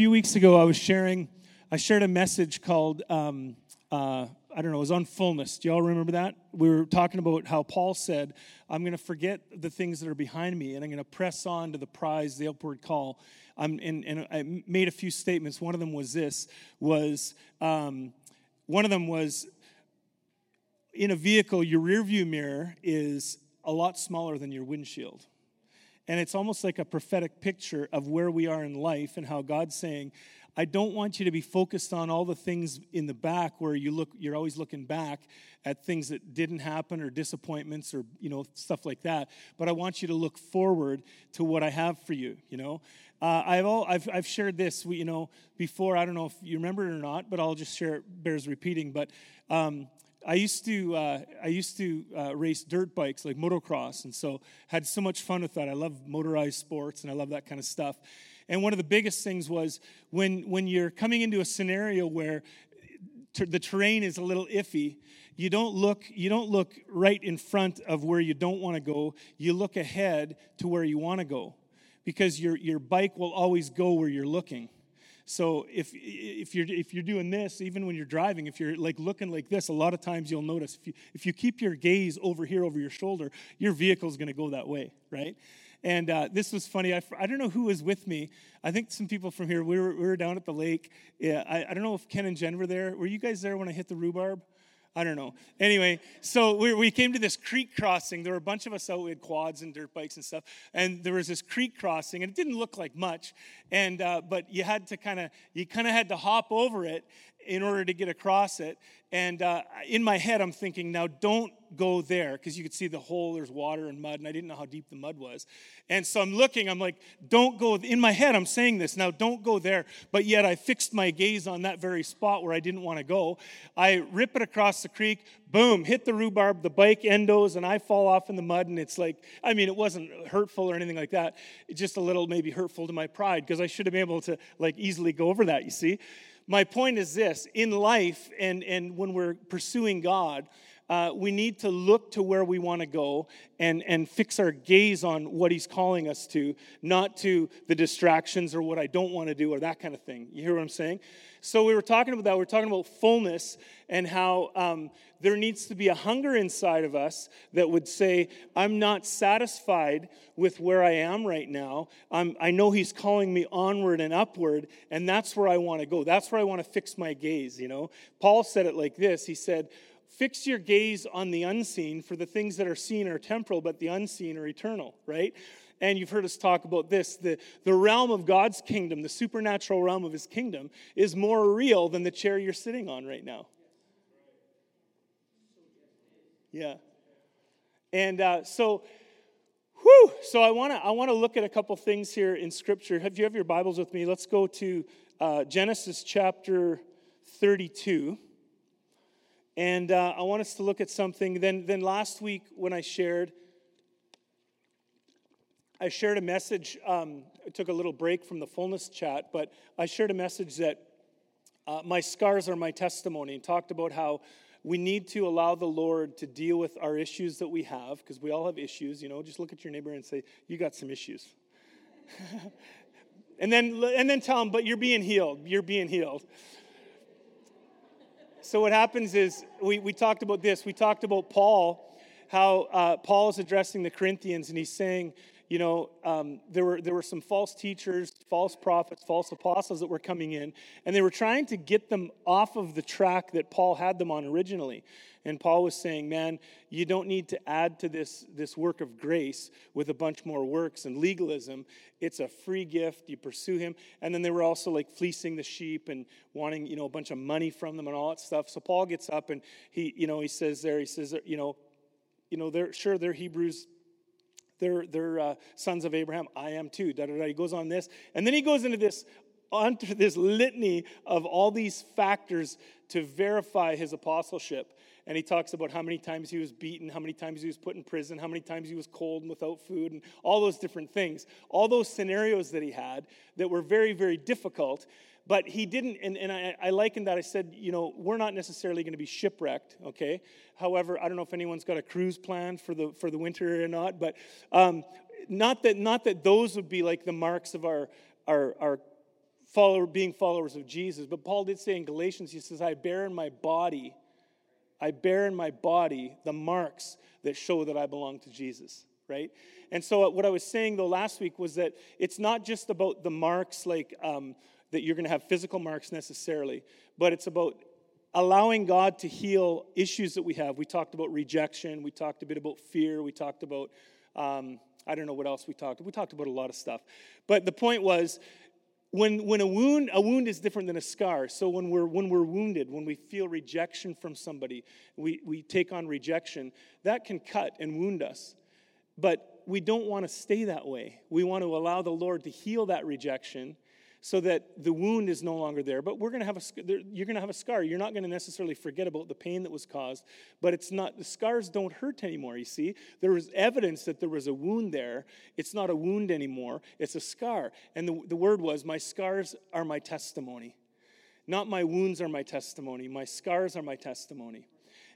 few weeks ago, I was sharing, I shared a message called, um, uh, I don't know, it was on fullness. Do y'all remember that? We were talking about how Paul said, I'm going to forget the things that are behind me and I'm going to press on to the prize, the upward call. Um, and, and I made a few statements. One of them was this, was, um, one of them was, in a vehicle, your rear view mirror is a lot smaller than your windshield. And it's almost like a prophetic picture of where we are in life and how God's saying, I don't want you to be focused on all the things in the back where you look you're always looking back at things that didn't happen or disappointments or you know stuff like that. But I want you to look forward to what I have for you you know? Uh, I've, all, I've, I've shared this you know before I don't know if you remember it or not but I'll just share it bears repeating but um, I used to uh, I used to uh, race dirt bikes like motocross, and so had so much fun with that. I love motorized sports, and I love that kind of stuff. And one of the biggest things was when when you're coming into a scenario where ter- the terrain is a little iffy, you don't look you don't look right in front of where you don't want to go. You look ahead to where you want to go, because your your bike will always go where you're looking. So if if you're if you're doing this, even when you're driving, if you're like looking like this, a lot of times you'll notice if you if you keep your gaze over here over your shoulder, your vehicle's going to go that way, right? And uh, this was funny. I, I don't know who was with me. I think some people from here. We were, we were down at the lake. Yeah, I, I don't know if Ken and Jen were there. Were you guys there when I hit the rhubarb? I don't know. Anyway, so we, we came to this creek crossing. There were a bunch of us out. We had quads and dirt bikes and stuff. And there was this creek crossing, and it didn't look like much. And uh, but you had to kind of you kind of had to hop over it in order to get across it. And uh, in my head, I'm thinking, now don't go there because you could see the hole. There's water and mud, and I didn't know how deep the mud was. And so I'm looking. I'm like, don't go. In my head, I'm saying this now. Don't go there. But yet I fixed my gaze on that very spot where I didn't want to go. I rip it across the creek. Boom! Hit the rhubarb. The bike endos, and I fall off in the mud. And it's like, I mean, it wasn't hurtful or anything like that. It's just a little maybe hurtful to my pride because I should have been able to like easily go over that. You see my point is this in life and, and when we're pursuing God, uh, we need to look to where we want to go and, and fix our gaze on what He's calling us to, not to the distractions or what I don't want to do or that kind of thing. You hear what I'm saying? So we were talking about that. We are talking about fullness and how um, there needs to be a hunger inside of us that would say, I'm not satisfied with where I am right now. I'm, I know He's calling me onward and upward, and that's where I want to go. That's where I want to fix my gaze, you know? Paul said it like this He said, Fix your gaze on the unseen, for the things that are seen are temporal, but the unseen are eternal, right? And you've heard us talk about this. The, the realm of God's kingdom, the supernatural realm of his kingdom, is more real than the chair you're sitting on right now. Yeah. And uh, so, whew, so I want to I wanna look at a couple things here in Scripture. Have you have your Bibles with me? Let's go to uh, Genesis chapter 32. And uh, I want us to look at something. Then, then last week when I shared, I shared a message. Um, I took a little break from the fullness chat, but I shared a message that uh, my scars are my testimony and talked about how we need to allow the Lord to deal with our issues that we have, because we all have issues. You know, just look at your neighbor and say, You got some issues. and, then, and then tell them, But you're being healed. You're being healed. So, what happens is, we, we talked about this. We talked about Paul, how uh, Paul is addressing the Corinthians, and he's saying, you know, um, there, were, there were some false teachers, false prophets, false apostles that were coming in, and they were trying to get them off of the track that Paul had them on originally. And Paul was saying, man, you don't need to add to this, this work of grace with a bunch more works and legalism. It's a free gift. You pursue him. And then they were also like fleecing the sheep and wanting, you know, a bunch of money from them and all that stuff. So Paul gets up and he, you know, he says there, he says, you know, you know, they're sure they're Hebrews they're, they're uh, sons of Abraham. I am too. Da, da, da. He goes on this. And then he goes into this, onto this litany of all these factors to verify his apostleship. And he talks about how many times he was beaten, how many times he was put in prison, how many times he was cold and without food, and all those different things. All those scenarios that he had that were very, very difficult. But he didn't, and, and I, I likened that. I said, you know, we're not necessarily going to be shipwrecked, okay? However, I don't know if anyone's got a cruise plan for the, for the winter or not, but um, not, that, not that those would be like the marks of our, our, our follower, being followers of Jesus. But Paul did say in Galatians, he says, I bear in my body, I bear in my body the marks that show that I belong to Jesus, right? And so what I was saying though last week was that it's not just about the marks like um, that you're going to have physical marks necessarily, but it's about allowing God to heal issues that we have. We talked about rejection, we talked a bit about fear, we talked about um, I don't know what else we talked. We talked about a lot of stuff. But the point was when, when a wound a wound is different than a scar. So when we're when we're wounded when we feel rejection from somebody we, we take on rejection that can cut and wound us. But we don't want to stay that way. We want to allow the lord to heal that rejection so that the wound is no longer there. But we're going to have a you're going to have a scar. You're not going to necessarily forget about the pain that was caused, but it's not the scars don't hurt anymore. You see, there was evidence that there was a wound there. It's not a wound anymore. It's a scar. And the, the word was, "My scars are my testimony." Not my wounds are my testimony. My scars are my testimony.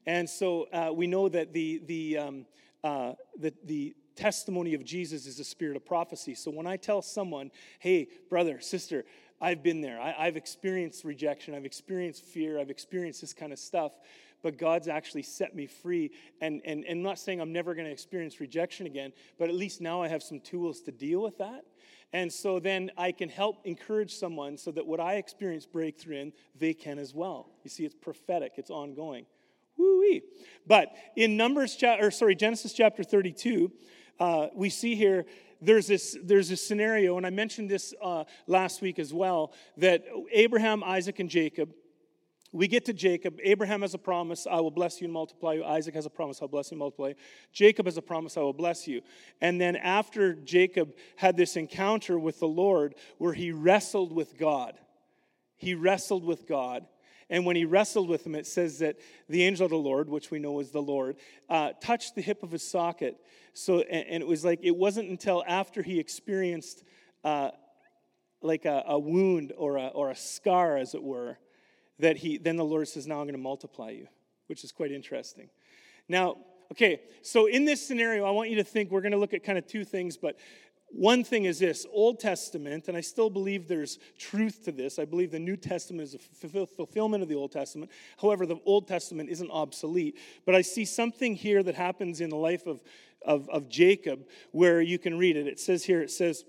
And so uh, we know that the the um, uh, the, the testimony of Jesus is the spirit of prophecy. So when I tell someone, hey, brother, sister, I've been there, I, have experienced rejection, I've experienced fear, I've experienced this kind of stuff, but God's actually set me free. And, and, and I'm not saying I'm never going to experience rejection again, but at least now I have some tools to deal with that. And so then I can help encourage someone so that what I experience breakthrough in, they can as well. You see, it's prophetic, it's ongoing. Woo-wee. But in Numbers, or sorry, Genesis chapter 32, uh, we see here there's this there's a scenario, and I mentioned this uh, last week as well, that Abraham, Isaac, and Jacob. We get to Jacob. Abraham has a promise, I will bless you and multiply you. Isaac has a promise, I'll bless you and multiply you. Jacob has a promise, I will bless you. And then after Jacob had this encounter with the Lord where he wrestled with God, he wrestled with God. And when he wrestled with him, it says that the angel of the Lord, which we know is the Lord, uh, touched the hip of his socket so, and, and, it was like, it wasn't until after he experienced uh, like a, a wound or a, or a scar, as it were, that he, then the Lord says, now I'm going to multiply you, which is quite interesting. Now, okay, so in this scenario, I want you to think we're going to look at kind of two things, but one thing is this Old Testament, and I still believe there's truth to this. I believe the New Testament is a fulfillment of the Old Testament. However, the Old Testament isn't obsolete. But I see something here that happens in the life of, of, of Jacob where you can read it. It says here, it says,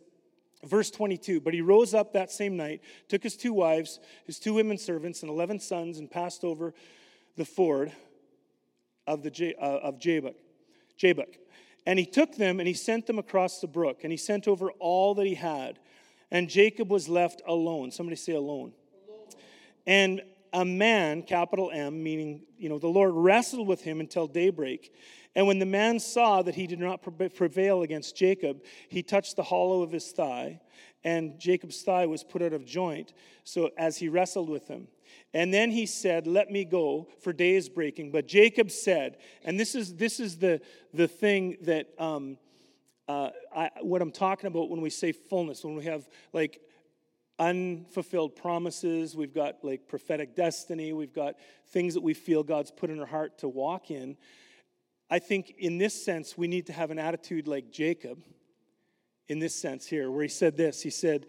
Verse 22 But he rose up that same night, took his two wives, his two women servants, and 11 sons, and passed over the ford of, the, uh, of Jabbok. Jabbok. And he took them and he sent them across the brook, and he sent over all that he had. And Jacob was left alone. Somebody say alone. alone. And a man, capital M, meaning, you know, the Lord wrestled with him until daybreak. And when the man saw that he did not prevail against Jacob, he touched the hollow of his thigh, and Jacob's thigh was put out of joint, so as he wrestled with him. And then he said, Let me go, for day is breaking. But Jacob said, and this is, this is the, the thing that um, uh, I, what I'm talking about when we say fullness, when we have like unfulfilled promises, we've got like prophetic destiny, we've got things that we feel God's put in our heart to walk in. I think in this sense, we need to have an attitude like Jacob, in this sense here, where he said this. He said,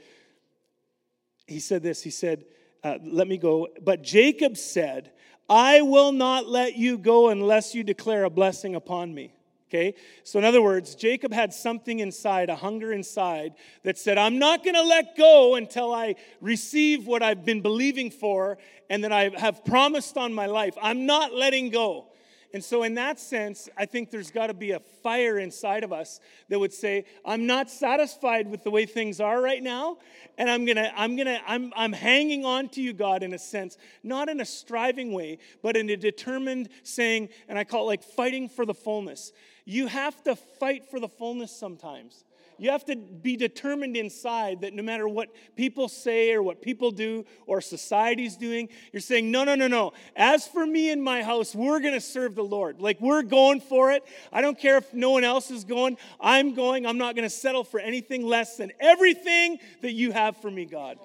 he said this, he said, uh, let me go. But Jacob said, I will not let you go unless you declare a blessing upon me. Okay? So, in other words, Jacob had something inside, a hunger inside, that said, I'm not going to let go until I receive what I've been believing for and that I have promised on my life. I'm not letting go. And so, in that sense, I think there's got to be a fire inside of us that would say, I'm not satisfied with the way things are right now. And I'm going to, I'm going to, I'm, I'm hanging on to you, God, in a sense, not in a striving way, but in a determined saying, and I call it like fighting for the fullness. You have to fight for the fullness sometimes. You have to be determined inside that no matter what people say or what people do or society's doing, you're saying, no, no, no, no. As for me and my house, we're going to serve the Lord. Like we're going for it. I don't care if no one else is going. I'm going. I'm not going to settle for anything less than everything that you have for me, God.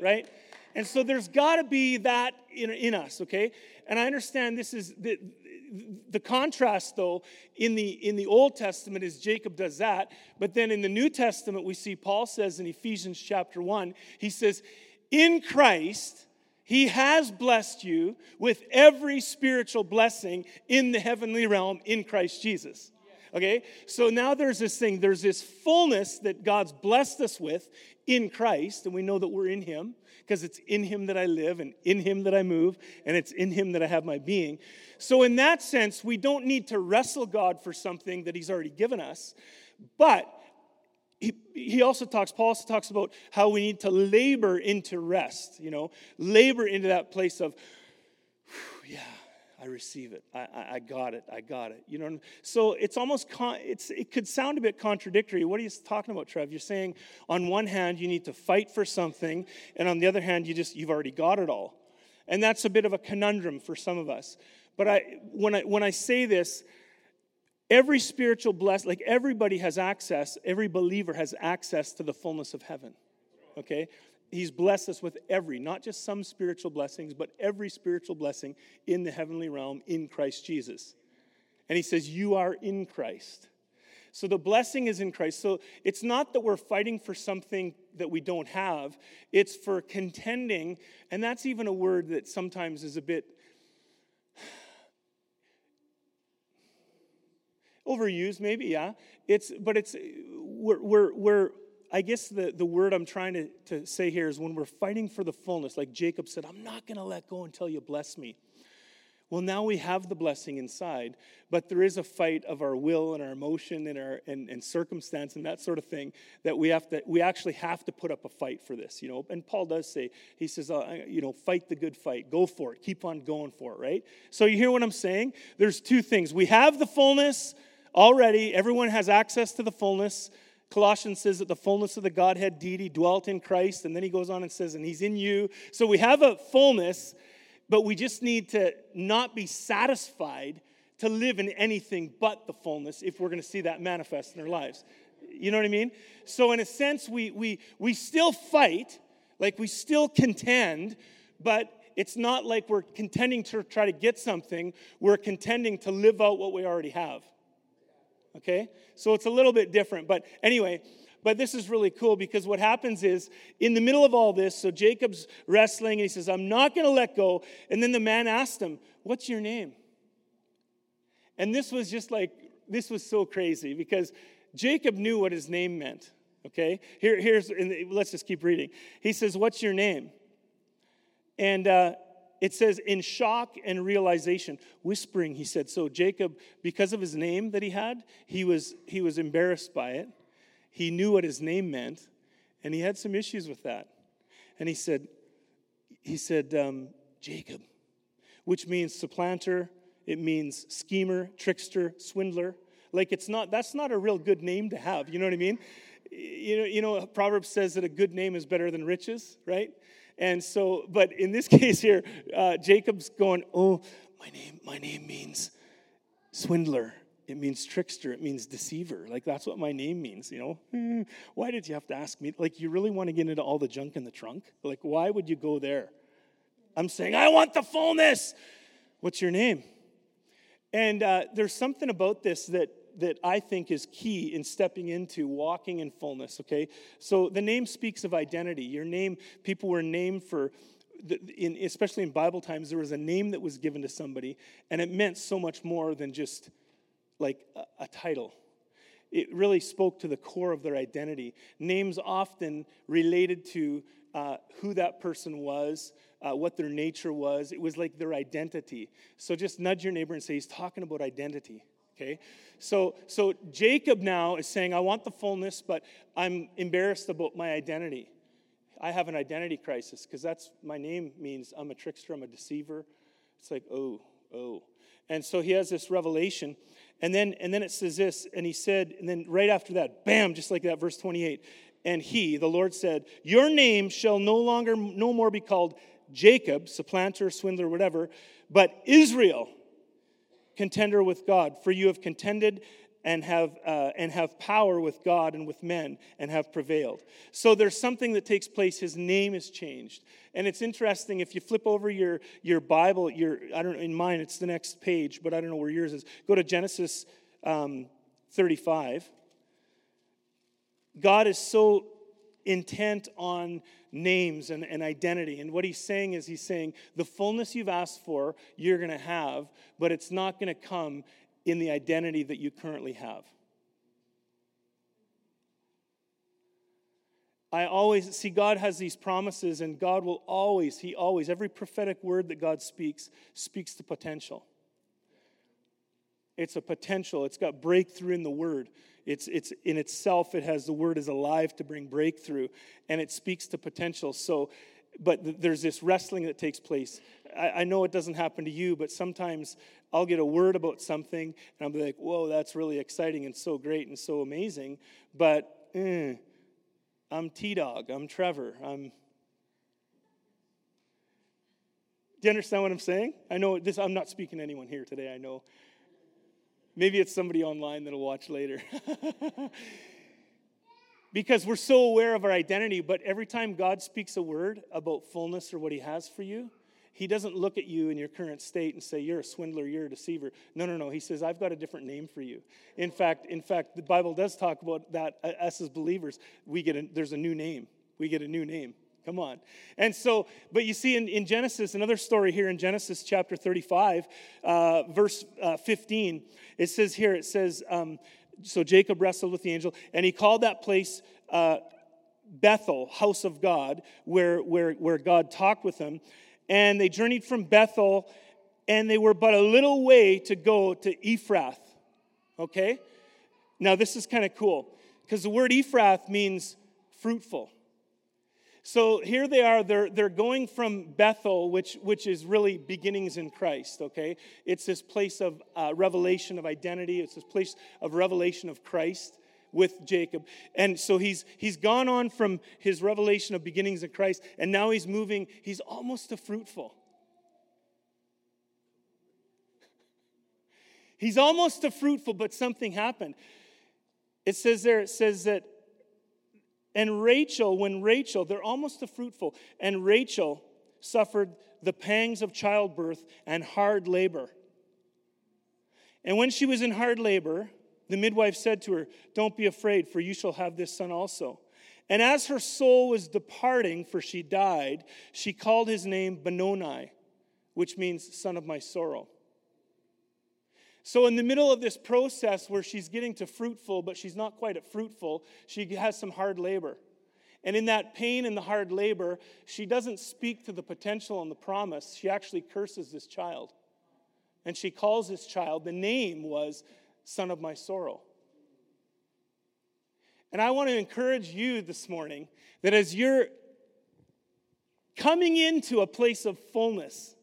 Right? And so there's got to be that in, in us, okay? And I understand this is the, contrast though in the in the old testament is jacob does that but then in the new testament we see paul says in ephesians chapter 1 he says in Christ, he has blessed you with every spiritual blessing in the heavenly realm in Christ Jesus. Okay? So now there's this thing, there's this fullness that God's blessed us with in Christ, and we know that we're in Him because it's in Him that I live and in Him that I move, and it's in Him that I have my being. So, in that sense, we don't need to wrestle God for something that He's already given us. But he, he also talks, Paul also talks about how we need to labor into rest, you know, labor into that place of, yeah, I receive it. I, I, I, got it. I got it. You know, so it's almost con- it's it could sound a bit contradictory. What are you talking about, Trev? You're saying on one hand you need to fight for something, and on the other hand you just you've already got it all, and that's a bit of a conundrum for some of us. But I when I when I say this, every spiritual bless like everybody has access. Every believer has access to the fullness of heaven. Okay, He's blessed us with every, not just some spiritual blessings, but every spiritual blessing in the heavenly realm in Christ Jesus. And he says, You are in Christ. So the blessing is in Christ. So it's not that we're fighting for something that we don't have, it's for contending. And that's even a word that sometimes is a bit overused, maybe, yeah. It's, but it's, we're, we're, we're I guess the, the word I'm trying to, to say here is when we're fighting for the fullness, like Jacob said, I'm not going to let go until you bless me. Well, now we have the blessing inside, but there is a fight of our will and our emotion and our and, and circumstance and that sort of thing that we have to we actually have to put up a fight for this, you know. And Paul does say he says, uh, you know, fight the good fight, go for it, keep on going for it, right? So you hear what I'm saying? There's two things. We have the fullness already. Everyone has access to the fullness. Colossians says that the fullness of the Godhead deity dwelt in Christ. And then he goes on and says, and he's in you. So we have a fullness, but we just need to not be satisfied to live in anything but the fullness if we're going to see that manifest in our lives. You know what I mean? So, in a sense, we, we, we still fight, like we still contend, but it's not like we're contending to try to get something. We're contending to live out what we already have okay? So it's a little bit different. But anyway, but this is really cool because what happens is in the middle of all this, so Jacob's wrestling and he says, I'm not going to let go. And then the man asked him, What's your name? And this was just like, this was so crazy because Jacob knew what his name meant. Okay? Here, here's, let's just keep reading. He says, What's your name? And uh, it says in shock and realization whispering he said. So jacob because of his name that he had he was he was embarrassed by it. He knew what his name meant and he had some issues with that. And he said he said um, jacob which means supplanter it means schemer trickster swindler. Like it's not that's not a real good name to have you know what i mean? You know, you know proverbs says that a good name is better than riches right and so, but in this case here, uh, Jacob's going, oh, my name, my name means swindler. It means trickster. It means deceiver. Like that's what my name means, you know? Why did you have to ask me? Like, you really want to get into all the junk in the trunk? Like, why would you go there? I'm saying, I want the fullness. What's your name? And uh, there's something about this that that I think is key in stepping into walking in fullness, okay? So the name speaks of identity. Your name, people were named for, in, especially in Bible times, there was a name that was given to somebody, and it meant so much more than just like a, a title. It really spoke to the core of their identity. Names often related to uh, who that person was, uh, what their nature was. It was like their identity. So just nudge your neighbor and say, He's talking about identity. Okay? So, so Jacob now is saying, I want the fullness, but I'm embarrassed about my identity. I have an identity crisis because that's my name means I'm a trickster, I'm a deceiver. It's like, oh, oh. And so he has this revelation. And then, and then it says this, and he said, and then right after that, bam, just like that, verse 28. And he, the Lord said, Your name shall no longer, no more be called Jacob, supplanter, swindler, whatever, but Israel contender with God, for you have contended and have, uh, and have power with God and with men and have prevailed. So there's something that takes place. His name is changed. And it's interesting if you flip over your, your Bible, your, I don't know, in mine, it's the next page, but I don't know where yours is. Go to Genesis um, 35. God is so intent on names and, and identity. And what he's saying is, he's saying, the fullness you've asked for, you're going to have, but it's not going to come in the identity that you currently have. I always see God has these promises, and God will always, He always, every prophetic word that God speaks, speaks to potential. It's a potential. It's got breakthrough in the word. It's, it's in itself, it has the word is alive to bring breakthrough, and it speaks to potential. So, but th- there's this wrestling that takes place. I, I, know it doesn't happen to you, but sometimes I'll get a word about something, and I'll be like, whoa, that's really exciting and so great and so amazing. But, eh, I'm T Dog. I'm Trevor. I'm. Do you understand what I'm saying? I know this. I'm not speaking to anyone here today. I know. Maybe it's somebody online that'll watch later. because we're so aware of our identity, but every time God speaks a word about fullness or what He has for you, he doesn't look at you in your current state and say, You're a swindler, you're a deceiver. No, no, no. He says, I've got a different name for you. In fact, in fact, the Bible does talk about that uh, us as believers, we get a, there's a new name. We get a new name. Come on. And so, but you see in, in Genesis, another story here in Genesis chapter 35, uh, verse uh, 15, it says here, it says, um, so Jacob wrestled with the angel, and he called that place uh, Bethel, house of God, where, where, where God talked with him and they journeyed from Bethel, and they were but a little way to go to Ephrath. Okay? Now, this is kind of cool because the word Ephrath means fruitful. So here they are, they're, they're going from Bethel, which, which is really beginnings in Christ, okay? It's this place of uh, revelation of identity, it's this place of revelation of Christ with Jacob. And so he's he's gone on from his revelation of beginnings in Christ and now he's moving he's almost to fruitful. He's almost to fruitful but something happened. It says there it says that and Rachel when Rachel they're almost the fruitful and Rachel suffered the pangs of childbirth and hard labor. And when she was in hard labor, the midwife said to her, Don't be afraid, for you shall have this son also. And as her soul was departing, for she died, she called his name Benoni, which means son of my sorrow. So, in the middle of this process where she's getting to fruitful, but she's not quite at fruitful, she has some hard labor. And in that pain and the hard labor, she doesn't speak to the potential and the promise. She actually curses this child. And she calls this child, the name was son of my sorrow. And I want to encourage you this morning that as you're coming into a place of fullness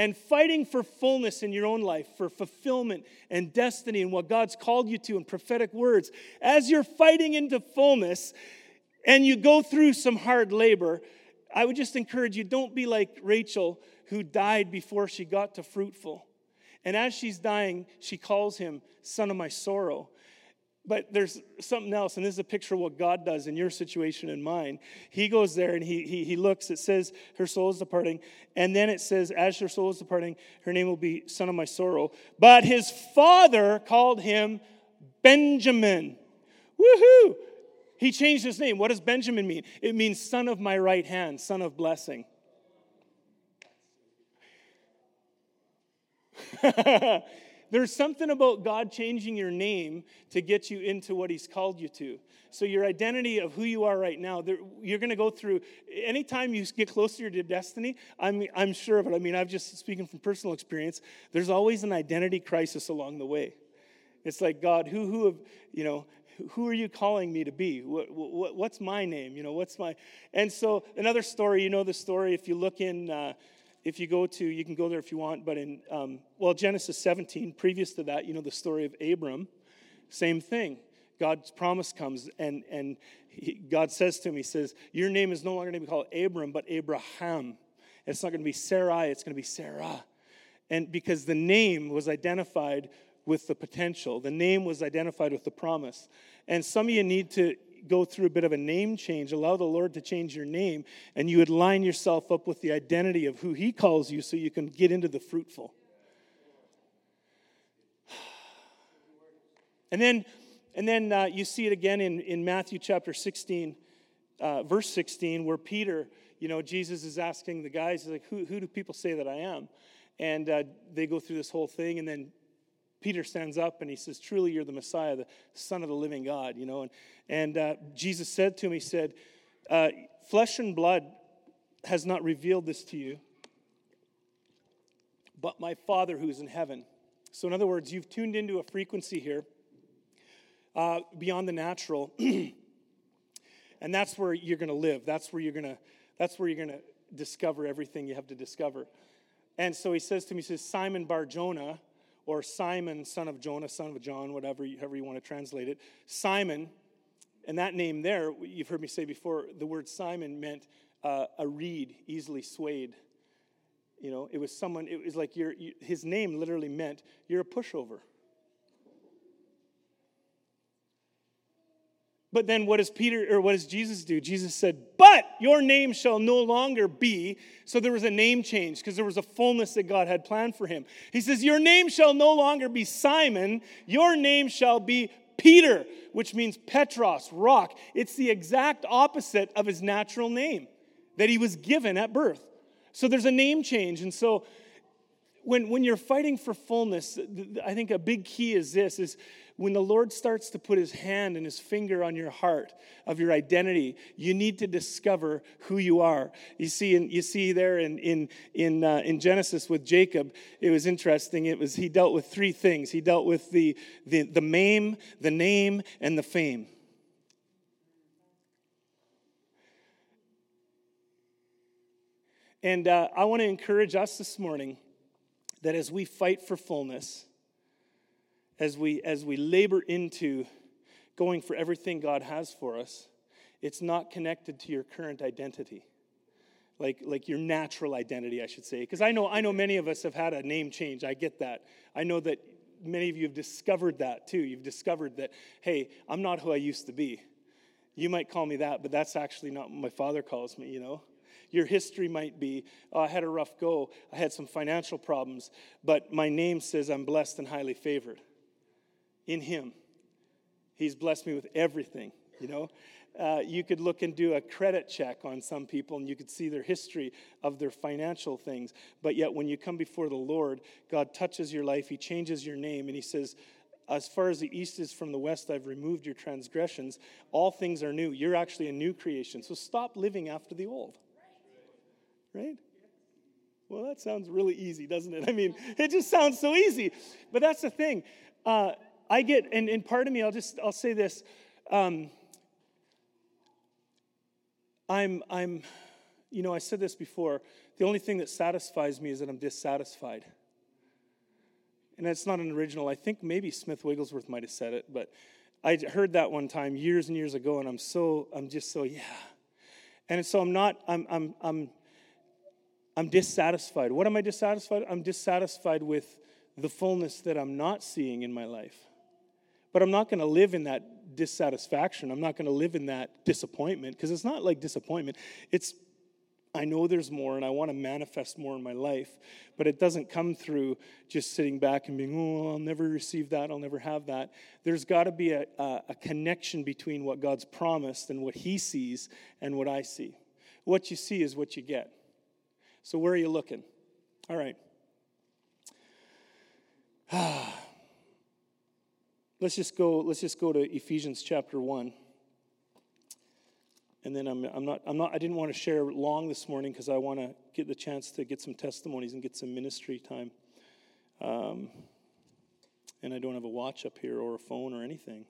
and fighting for fullness in your own life, for fulfillment and destiny and what God's called you to in prophetic words, as you're fighting into fullness and you go through some hard labor, I would just encourage you don't be like Rachel who died before she got to fruitful. And as she's dying, she calls him son of my sorrow. But there's something else, and this is a picture of what God does in your situation and mine. He goes there and he, he, he looks. It says her soul is departing. And then it says, as her soul is departing, her name will be son of my sorrow. But his father called him Benjamin. Woohoo! He changed his name. What does Benjamin mean? It means son of my right hand, son of blessing. There's something about God changing your name to get you into what He's called you to. So, your identity of who you are right now, you're going to go through, anytime you get closer to your destiny, I'm, I'm sure of it. I mean, I've just speaking from personal experience, there's always an identity crisis along the way. It's like, God, who, who have, you know, who are you calling me to be? What, what, what's my name? You know, what's my. And so, another story, you know the story, if you look in. Uh, if you go to, you can go there if you want, but in, um, well, Genesis 17, previous to that, you know the story of Abram, same thing. God's promise comes, and, and he, God says to him, He says, Your name is no longer going to be called Abram, but Abraham. It's not going to be Sarai, it's going to be Sarah. And because the name was identified with the potential, the name was identified with the promise. And some of you need to go through a bit of a name change, allow the Lord to change your name, and you would line yourself up with the identity of who He calls you so you can get into the fruitful. And then, and then uh, you see it again in, in Matthew chapter 16. uh, verse 16, where Peter, you know, Jesus is asking the guys, like, who, who do people say that I am? And uh, they go through this whole thing, and then Peter stands up and he says, Truly, you're the Messiah, the Son of the living God, you know. And, and uh, Jesus said to him, He said, uh, Flesh and blood has not revealed this to you, but my Father who is in heaven. So, in other words, you've tuned into a frequency here uh, beyond the natural. and that's where you're going to live. That's where you're going to. That's where you're going to discover everything you have to discover. And so he says to me, he says, Simon Bar Jonah, or Simon, son of Jonah, son of John, whatever, however you want to translate it. Simon, and that name there, you've heard me say before, the word Simon meant uh, a reed, easily swayed. You know, it was someone, it was like your, his name literally meant you're a pushover. But then what does Peter or what does Jesus do? Jesus said, But your name shall no longer be. So there was a name change because there was a fullness that God had planned for him. He says, Your name shall no longer be Simon, your name shall be Peter, which means Petros, rock. It's the exact opposite of his natural name that he was given at birth. So there's a name change. And so when, when you're fighting for fullness, I think a big key is this is when the Lord starts to put his hand and his finger on your heart of your identity, you need to discover who you are. You see, in, you see there in, in, in, uh, in Genesis with Jacob, it was interesting. It was, he dealt with three things. He dealt with the, the, the mame, the name, and the fame. And uh, I want to encourage us this morning that as we fight for fullness, as we as we labor into going for everything God has for us, it's not connected to your current identity. Like, like your natural identity, I should say. Because I know, I know many of us have had a name change. I get that. I know that many of you have discovered that too. You've discovered that, hey, I'm not who I used to be. You might call me that, but that's actually not what my father calls me, you know? Your history might be, oh, I had a rough go, I had some financial problems, but my name says I'm blessed and highly favored in Him. He's blessed me with everything, you know. Uh, you could look and do a credit check on some people and you could see their history of their financial things. But yet, when you come before the Lord, God touches your life, He changes your name, and He says, As far as the east is from the west, I've removed your transgressions. All things are new. You're actually a new creation. So stop living after the old. Right? Well, that sounds really easy, doesn't it? I mean, it just sounds so easy. But that's the thing. Uh, I get, and, and part of me, I'll just, I'll say this. Um, I'm, I'm, you know, I said this before. The only thing that satisfies me is that I'm dissatisfied. And that's not an original. I think maybe Smith Wigglesworth might have said it, but I heard that one time years and years ago, and I'm so, I'm just so, yeah. And so I'm not, I'm, I'm, I'm, I'm dissatisfied. What am I dissatisfied? I'm dissatisfied with the fullness that I'm not seeing in my life. But I'm not going to live in that dissatisfaction. I'm not going to live in that disappointment because it's not like disappointment. It's, I know there's more and I want to manifest more in my life, but it doesn't come through just sitting back and being, oh, I'll never receive that, I'll never have that. There's got to be a, a, a connection between what God's promised and what He sees and what I see. What you see is what you get. So, where are you looking? All right. Ah. Let's just go, let's just go to Ephesians chapter 1. And then I'm, I'm, not, I'm not, I didn't want to share long this morning because I want to get the chance to get some testimonies and get some ministry time. Um, and I don't have a watch up here or a phone or anything.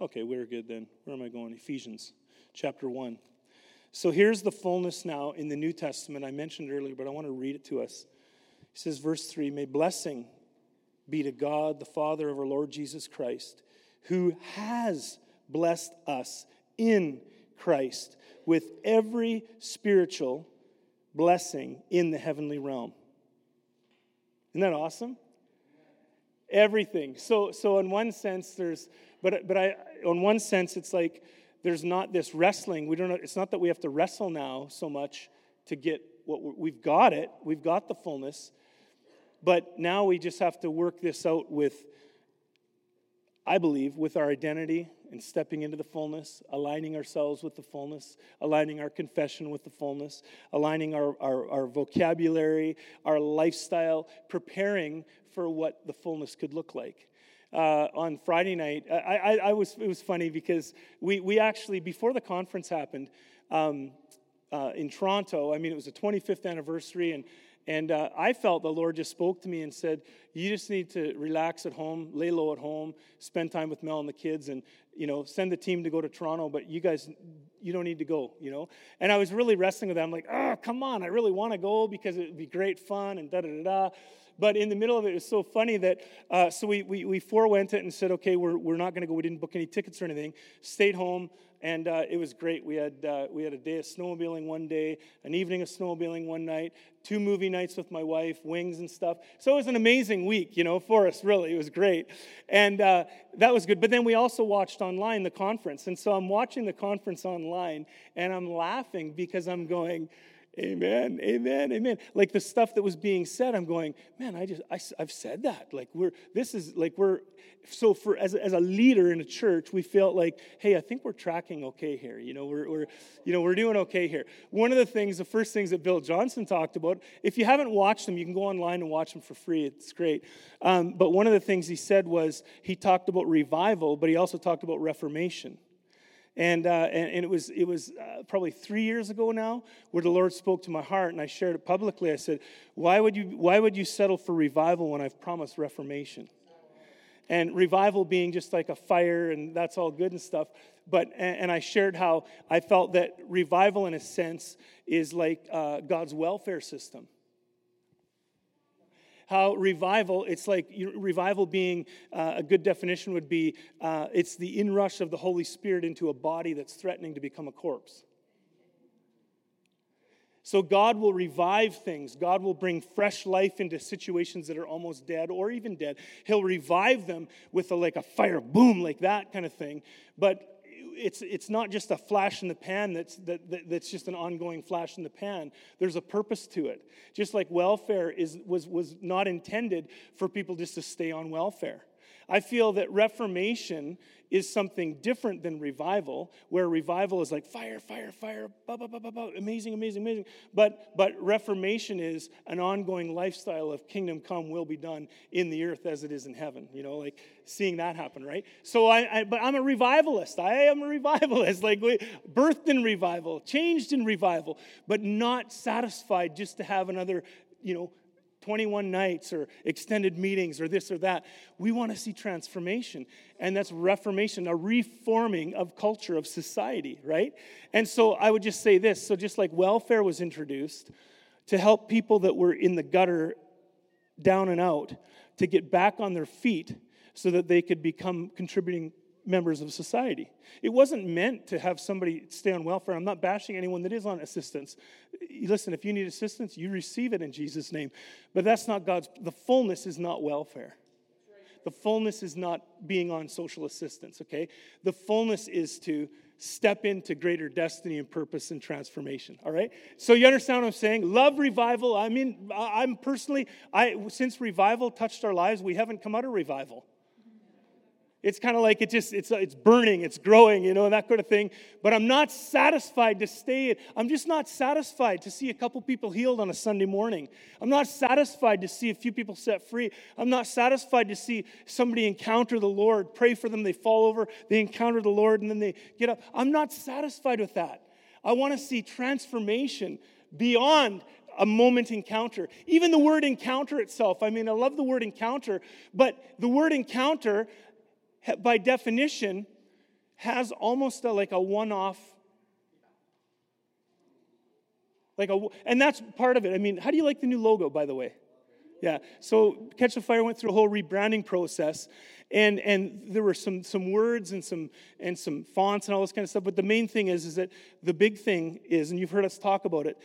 Okay, we're good then. Where am I going? Ephesians chapter 1. So here's the fullness now in the New Testament. I mentioned earlier, but I want to read it to us. He says, verse 3 May blessing be to God, the Father of our Lord Jesus Christ, who has blessed us in Christ with every spiritual blessing in the heavenly realm. Isn't that awesome? Everything. So, so in one sense, there's, but, but I, in one sense, it's like there's not this wrestling. We don't. It's not that we have to wrestle now so much to get what we've got. It. We've got the fullness. But now we just have to work this out with I believe, with our identity and stepping into the fullness, aligning ourselves with the fullness, aligning our confession with the fullness, aligning our, our, our vocabulary, our lifestyle, preparing for what the fullness could look like. Uh, on Friday night, I, I, I, was, it was funny because we, we actually, before the conference happened um, uh, in Toronto, I mean, it was the 25th anniversary, and and uh, I felt the Lord just spoke to me and said, You just need to relax at home, lay low at home, spend time with Mel and the kids, and, you know, send the team to go to Toronto, but you guys, you don't need to go, you know? And I was really wrestling with that. I'm like, Oh, come on, I really want to go because it would be great fun and da da da da. But in the middle of it, it was so funny that, uh, so we, we, we forewent it and said, okay, we're, we're not going to go. We didn't book any tickets or anything. Stayed home, and uh, it was great. We had, uh, we had a day of snowmobiling one day, an evening of snowmobiling one night, two movie nights with my wife, wings and stuff. So it was an amazing week, you know, for us, really. It was great. And uh, that was good. But then we also watched online the conference. And so I'm watching the conference online, and I'm laughing because I'm going, Amen, amen, amen. Like the stuff that was being said, I'm going, man, I just, I, have said that. Like we're, this is like we're, so for as, as a leader in a church, we felt like, hey, I think we're tracking okay here. You know, we're, we're, you know, we're doing okay here. One of the things, the first things that Bill Johnson talked about, if you haven't watched them, you can go online and watch them for free. It's great. Um, but one of the things he said was he talked about revival, but he also talked about reformation. And, uh, and, and, it was, it was uh, probably three years ago now where the Lord spoke to my heart and I shared it publicly. I said, why would, you, why would you settle for revival when I've promised reformation? And revival being just like a fire and that's all good and stuff. But, and, and I shared how I felt that revival, in a sense, is like uh, God's welfare system how revival, it's like revival being uh, a good definition would be uh, it's the inrush of the Holy Spirit into a body that's threatening to become a corpse. So God will revive things. God will bring fresh life into situations that are almost dead or even dead. He'll revive them with a, like a fire boom, like that kind of thing. But it's, it's not just a flash in the pan that's, that, that, that's just an ongoing flash in the pan. There's a purpose to it. Just like welfare is, was, was not intended for people just to stay on welfare. I feel that reformation is something different than revival, where revival is like fire, fire, fire, bah, bah, bah, bah, bah, amazing, amazing, amazing. But, but reformation is an ongoing lifestyle of kingdom come will be done in the earth as it is in heaven. You know, like seeing that happen, right? So I, I but I'm a revivalist. I am a revivalist. Like we, birthed in revival, changed in revival, but not satisfied just to have another, you know, 21 nights or extended meetings or this or that. We want to see transformation. And that's reformation, a reforming of culture, of society, right? And so I would just say this so, just like welfare was introduced to help people that were in the gutter, down and out, to get back on their feet so that they could become contributing members of society. It wasn't meant to have somebody stay on welfare. I'm not bashing anyone that is on assistance. Listen, if you need assistance, you receive it in Jesus' name. But that's not God's, the fullness is not welfare. The fullness is not being on social assistance, okay? The fullness is to step into greater destiny and purpose and transformation all right so you understand what i'm saying love revival i mean i'm personally i since revival touched our lives we haven't come out of revival it's kind of like it just it's it's burning, it's growing, you know, and that kind of thing. But I'm not satisfied to stay. I'm just not satisfied to see a couple people healed on a Sunday morning. I'm not satisfied to see a few people set free. I'm not satisfied to see somebody encounter the Lord, pray for them, they fall over, they encounter the Lord, and then they get up. I'm not satisfied with that. I want to see transformation beyond a moment encounter. Even the word encounter itself, I mean, I love the word encounter, but the word encounter, by definition, has almost a, like a one off. Like a, and that's part of it. I mean, how do you like the new logo, by the way? Yeah. So Catch the Fire went through a whole rebranding process, and and there were some some words and some and some fonts and all this kind of stuff. But the main thing is is that the big thing is, and you've heard us talk about it,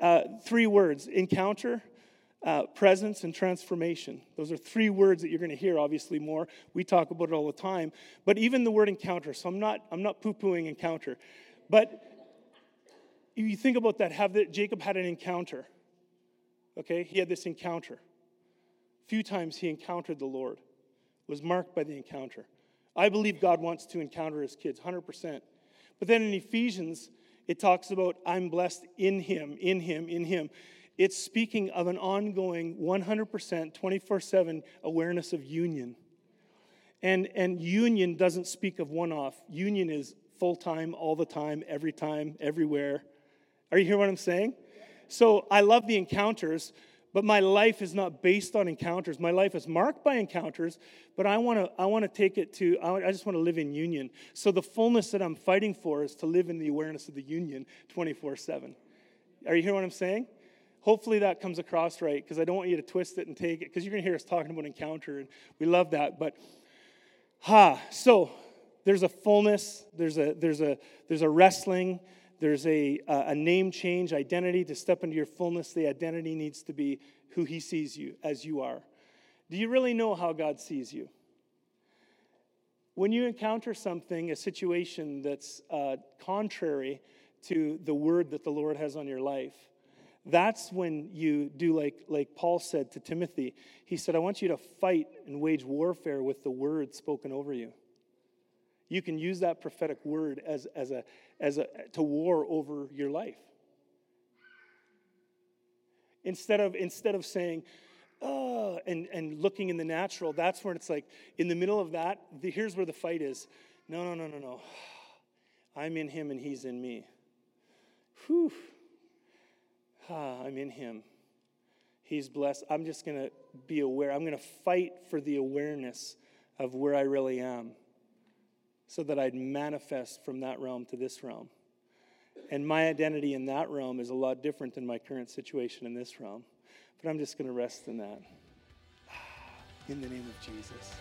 uh, three words: encounter, uh, presence and transformation. Those are three words that you're going to hear, obviously, more. We talk about it all the time. But even the word encounter, so I'm not, I'm not poo pooing encounter. But if you think about that, have that Jacob had an encounter. Okay, he had this encounter. A few times he encountered the Lord, was marked by the encounter. I believe God wants to encounter his kids, 100%. But then in Ephesians, it talks about I'm blessed in him, in him, in him. It's speaking of an ongoing 100%, 24 7 awareness of union. And, and union doesn't speak of one off, union is full time, all the time, every time, everywhere. Are you hearing what I'm saying? So I love the encounters, but my life is not based on encounters. My life is marked by encounters, but I want to I want to take it to I just want to live in union. So the fullness that I'm fighting for is to live in the awareness of the union 24/7. Are you hearing what I'm saying? Hopefully that comes across right because I don't want you to twist it and take it because you're going to hear us talking about encounter and we love that, but ha, so there's a fullness, there's a there's a there's a wrestling, there's a, a name change, identity to step into your fullness. The identity needs to be who He sees you as you are. Do you really know how God sees you? When you encounter something, a situation that's uh, contrary to the word that the Lord has on your life, that's when you do like, like Paul said to Timothy. He said, I want you to fight and wage warfare with the word spoken over you. You can use that prophetic word as, as, a, as a, to war over your life. Instead of, instead of saying, oh, and, and looking in the natural, that's where it's like, in the middle of that, the, here's where the fight is. No, no, no, no, no. I'm in him and he's in me. Whew. Ah, I'm in him. He's blessed. I'm just going to be aware. I'm going to fight for the awareness of where I really am so that I'd manifest from that realm to this realm. And my identity in that realm is a lot different than my current situation in this realm. But I'm just going to rest in that. In the name of Jesus.